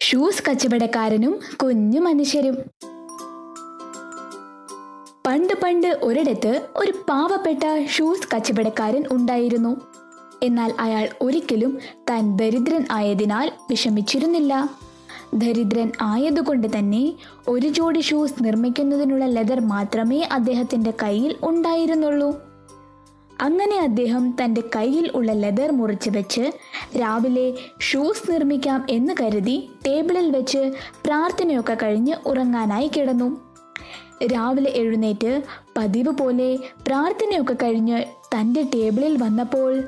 Shoes കച്ചവടക്കാരനും കുഞ്ഞു മനുഷ്യരും. പണ്ട് പണ്ട് ഒരിടത്ത് ഒരു പാവപ്പെട്ട ഷൂസ് കച്ചവടക്കാരൻ ഉണ്ടായിരുന്നു. എന്നാൽ അയാൾ ഒരിക്കലും താൻ ദരിദ്രൻ ആയതിനാൽ വിഷമിച്ചിരുന്നില്ല. ദരിദ്രൻ ആയതുകൊണ്ട് തന്നെ ഒരു ജോഡി ഷൂസ് നിർമ്മിക്കുന്നതിനുള്ള ലെതർ മാത്രമേ അദ്ദേഹത്തിന്റെ കയ്യിൽ ഉണ്ടായിരുന്നുള്ളൂ. അങ്ങനെ അദ്ദേഹം തന്റെ കയ്യിൽ ഉള്ള ലെതർ മുറിച്ച് വെച്ച് രാവിലെ ഷൂസ് നിർമ്മിക്കാം എന്ന് കരുതി ടേബിളിൽ വെച്ച് പ്രാർത്ഥനയൊക്കെ കഴിഞ്ഞ് ഉറങ്ങാനായി കിടന്നു. രാവിലെ എഴുന്നേറ്റ് പതിവ് പോലെ പ്രാർത്ഥനയൊക്കെ കഴിഞ്ഞ് തന്റെ ടേബിളിൽ വന്നപ്പോൾ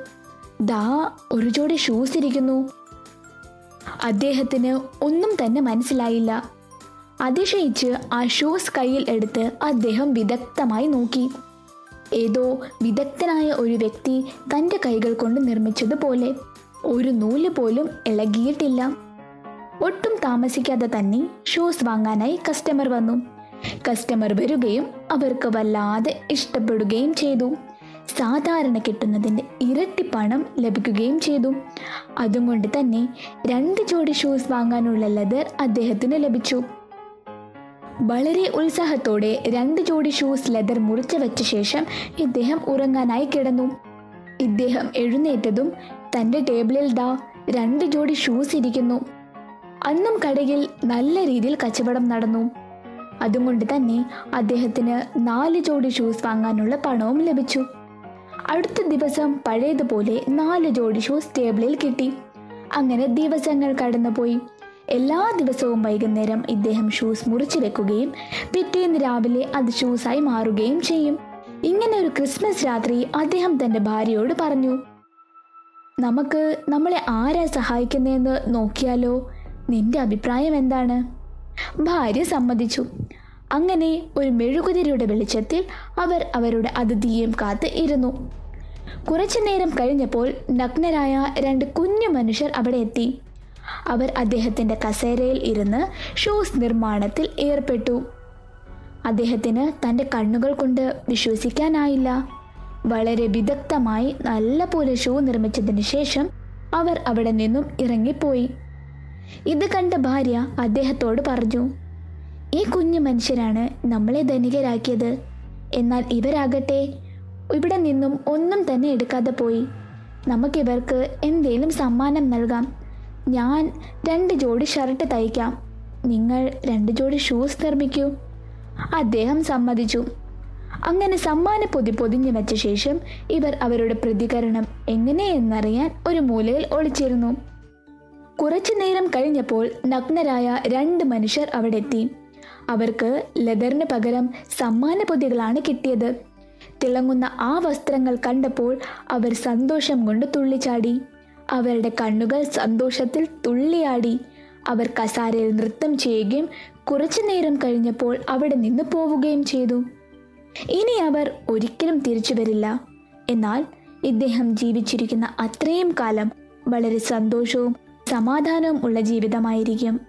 ദാ ഒരു ജോഡി ഷൂസ് ഇരിക്കുന്നു. അദ്ദേഹത്തിന് ഒന്നും തന്നെ മനസ്സിലായില്ല. അതിശയിച്ച് ആ ഷൂസ് കയ്യിൽ എടുത്ത് അദ്ദേഹം വിദഗ്ധമായി നോക്കി. ഏതോ വിദഗ്ധനായ ഒരു വ്യക്തി തന്റെ കൈകൾ കൊണ്ട് നിർമ്മിച്ചതുപോലെ ഒരു നൂൽ പോലും ഇളകിയിട്ടില്ല. ഒട്ടും താമസിക്കാതെ തന്നെ ഷൂസ് വാങ്ങാനായി കസ്റ്റമർ വന്നു. കസ്റ്റമർ വരികയും അവർക്ക് വല്ലാതെ ഇഷ്ടപ്പെടുകയും ചെയ്തു. സാധാരണ കിട്ടുന്നതിന്റെ ഇരട്ടി പണം ലഭിക്കുകയും ചെയ്തു. അതുകൊണ്ട് തന്നെ രണ്ട് ജോഡി ഷൂസ് വാങ്ങാനുള്ള ലെതർ അദ്ദേഹത്തിന് ലഭിച്ചു. വളരെ ഉത്സാഹത്തോടെ രണ്ട് ജോഡി ഷൂസ് ലെതർ മുറിച്ചു വെച്ച ശേഷം ഇദ്ദേഹം ഉറങ്ങാനായി കിടന്നു. ഇദ്ദേഹം എഴുന്നേറ്റതും തന്റെ ടേബിളിൽ ദാ രണ്ട് ജോഡി ഷൂസ് ഇരിക്കുന്നു. അന്നും കടയിൽ നല്ല രീതിയിൽ കച്ചവടം നടന്നു. അതുകൊണ്ട് തന്നെ അദ്ദേഹത്തിന് നാല് ജോഡി ഷൂസ് വാങ്ങാനുള്ള പണവും ലഭിച്ചു. അടുത്ത ദിവസം പഴയതുപോലെ നാല് ജോഡി ഷൂസ് ടേബിളിൽ കിട്ടി. അങ്ങനെ ദിവസങ്ങൾ കടന്നുപോയി. എല്ലാ ദിവസവും വൈകുന്നേരം ഇദ്ദേഹം ഷൂസ് മുറിച്ചു വെക്കുകയും പിറ്റേന്ന് രാവിലെ അത് ഷൂസായി മാറുകയും ചെയ്യും. ഇങ്ങനെ ഒരു ക്രിസ്മസ് രാത്രി അദ്ദേഹം തന്റെ ഭാര്യയോട് പറഞ്ഞു നമുക്ക് നമ്മളെ ആരാ സഹായിക്കുന്നതെന്ന് നോക്കിയാലോ? നിന്റെ അഭിപ്രായം എന്താണ്? ഭാര്യ സമ്മതിച്ചു. അങ്ങനെ ഒരു മെഴുകുതിരിയുടെ വെളിച്ചത്തിൽ അവർ അവരുടെ അതിഥിയെയും കാത്ത് ഇരുന്നു. കുറച്ചു നേരം കഴിഞ്ഞപ്പോൾ നഗ്നരായ രണ്ട് കുഞ്ഞു മനുഷ്യർ അവിടെ എത്തി. അവർ അദ്ദേഹത്തിന്റെ കസേരയിൽ ഇരുന്ന് ഷൂസ് നിർമ്മാണത്തിൽ ഏർപ്പെട്ടു. അദ്ദേഹത്തിന് തന്റെ കണ്ണുകൾ കൊണ്ട് വിശ്വസിക്കാനായില്ല. വളരെ വിദഗ്ധമായി നല്ല പോലെ ഷൂ നിർമ്മിച്ചതിന് ശേഷം അവർ അവിടെ നിന്നും ഇറങ്ങിപ്പോയി. ഇത് കണ്ട ഭാര്യ അദ്ദേഹത്തോട് പറഞ്ഞു ഈ കുഞ്ഞു മനുഷ്യരാണ് നമ്മളെ ധനികരാക്കിയത്. എന്നാൽ ഇവരാകട്ടെ ഇവിടെ നിന്നും ഒന്നും തന്നെ എടുക്കാതെ പോയി. നമുക്കിവർക്ക് എന്തേലും സമ്മാനം നൽകാം. ഞാൻ രണ്ട് ജോഡി ഷർട്ട് തയ്ക്കാം. നിങ്ങൾ രണ്ട് ജോഡി ഷൂസ് നിർമ്മിക്കൂ. അദ്ദേഹം സമ്മതിച്ചു. അങ്ങനെ സമ്മാന പൊതി പൊതിഞ്ഞു വെച്ച ശേഷം ഇവർ അവരുടെ പ്രതികരണം എങ്ങനെയെന്നറിയാൻ ഒരു മൂലയിൽ ഒളിച്ചിരുന്നു. കുറച്ചു നേരം കഴിഞ്ഞപ്പോൾ നഗ്നരായ രണ്ട് മനുഷ്യർ അവിടെ എത്തി അവർക്ക് ലെതറിന് പകരം സമ്മാന പൊതികളാണ് കിട്ടിയത്. തിളങ്ങുന്ന ആ വസ്ത്രങ്ങൾ കണ്ടപ്പോൾ അവർ സന്തോഷം കൊണ്ട് തുള്ളിച്ചാടി. അവരുടെ കണ്ണുകൾ സന്തോഷത്തിൽ തുള്ളിയാടി. അവർ കസാരയിൽ നൃത്തം ചെയ്യുകയും കുറച്ചു നേരം കഴിഞ്ഞപ്പോൾ അവിടെ നിന്ന് പോവുകയും ചെയ്തു. ഇനി അവർ ഒരിക്കലും തിരിച്ചു വരില്ല. എന്നാൽ ഇദ്ദേഹം ജീവിച്ചിരിക്കുന്ന അത്രയും കാലം വളരെ സന്തോഷവും സമാധാനവും ഉള്ള ജീവിതമായിരിക്കും.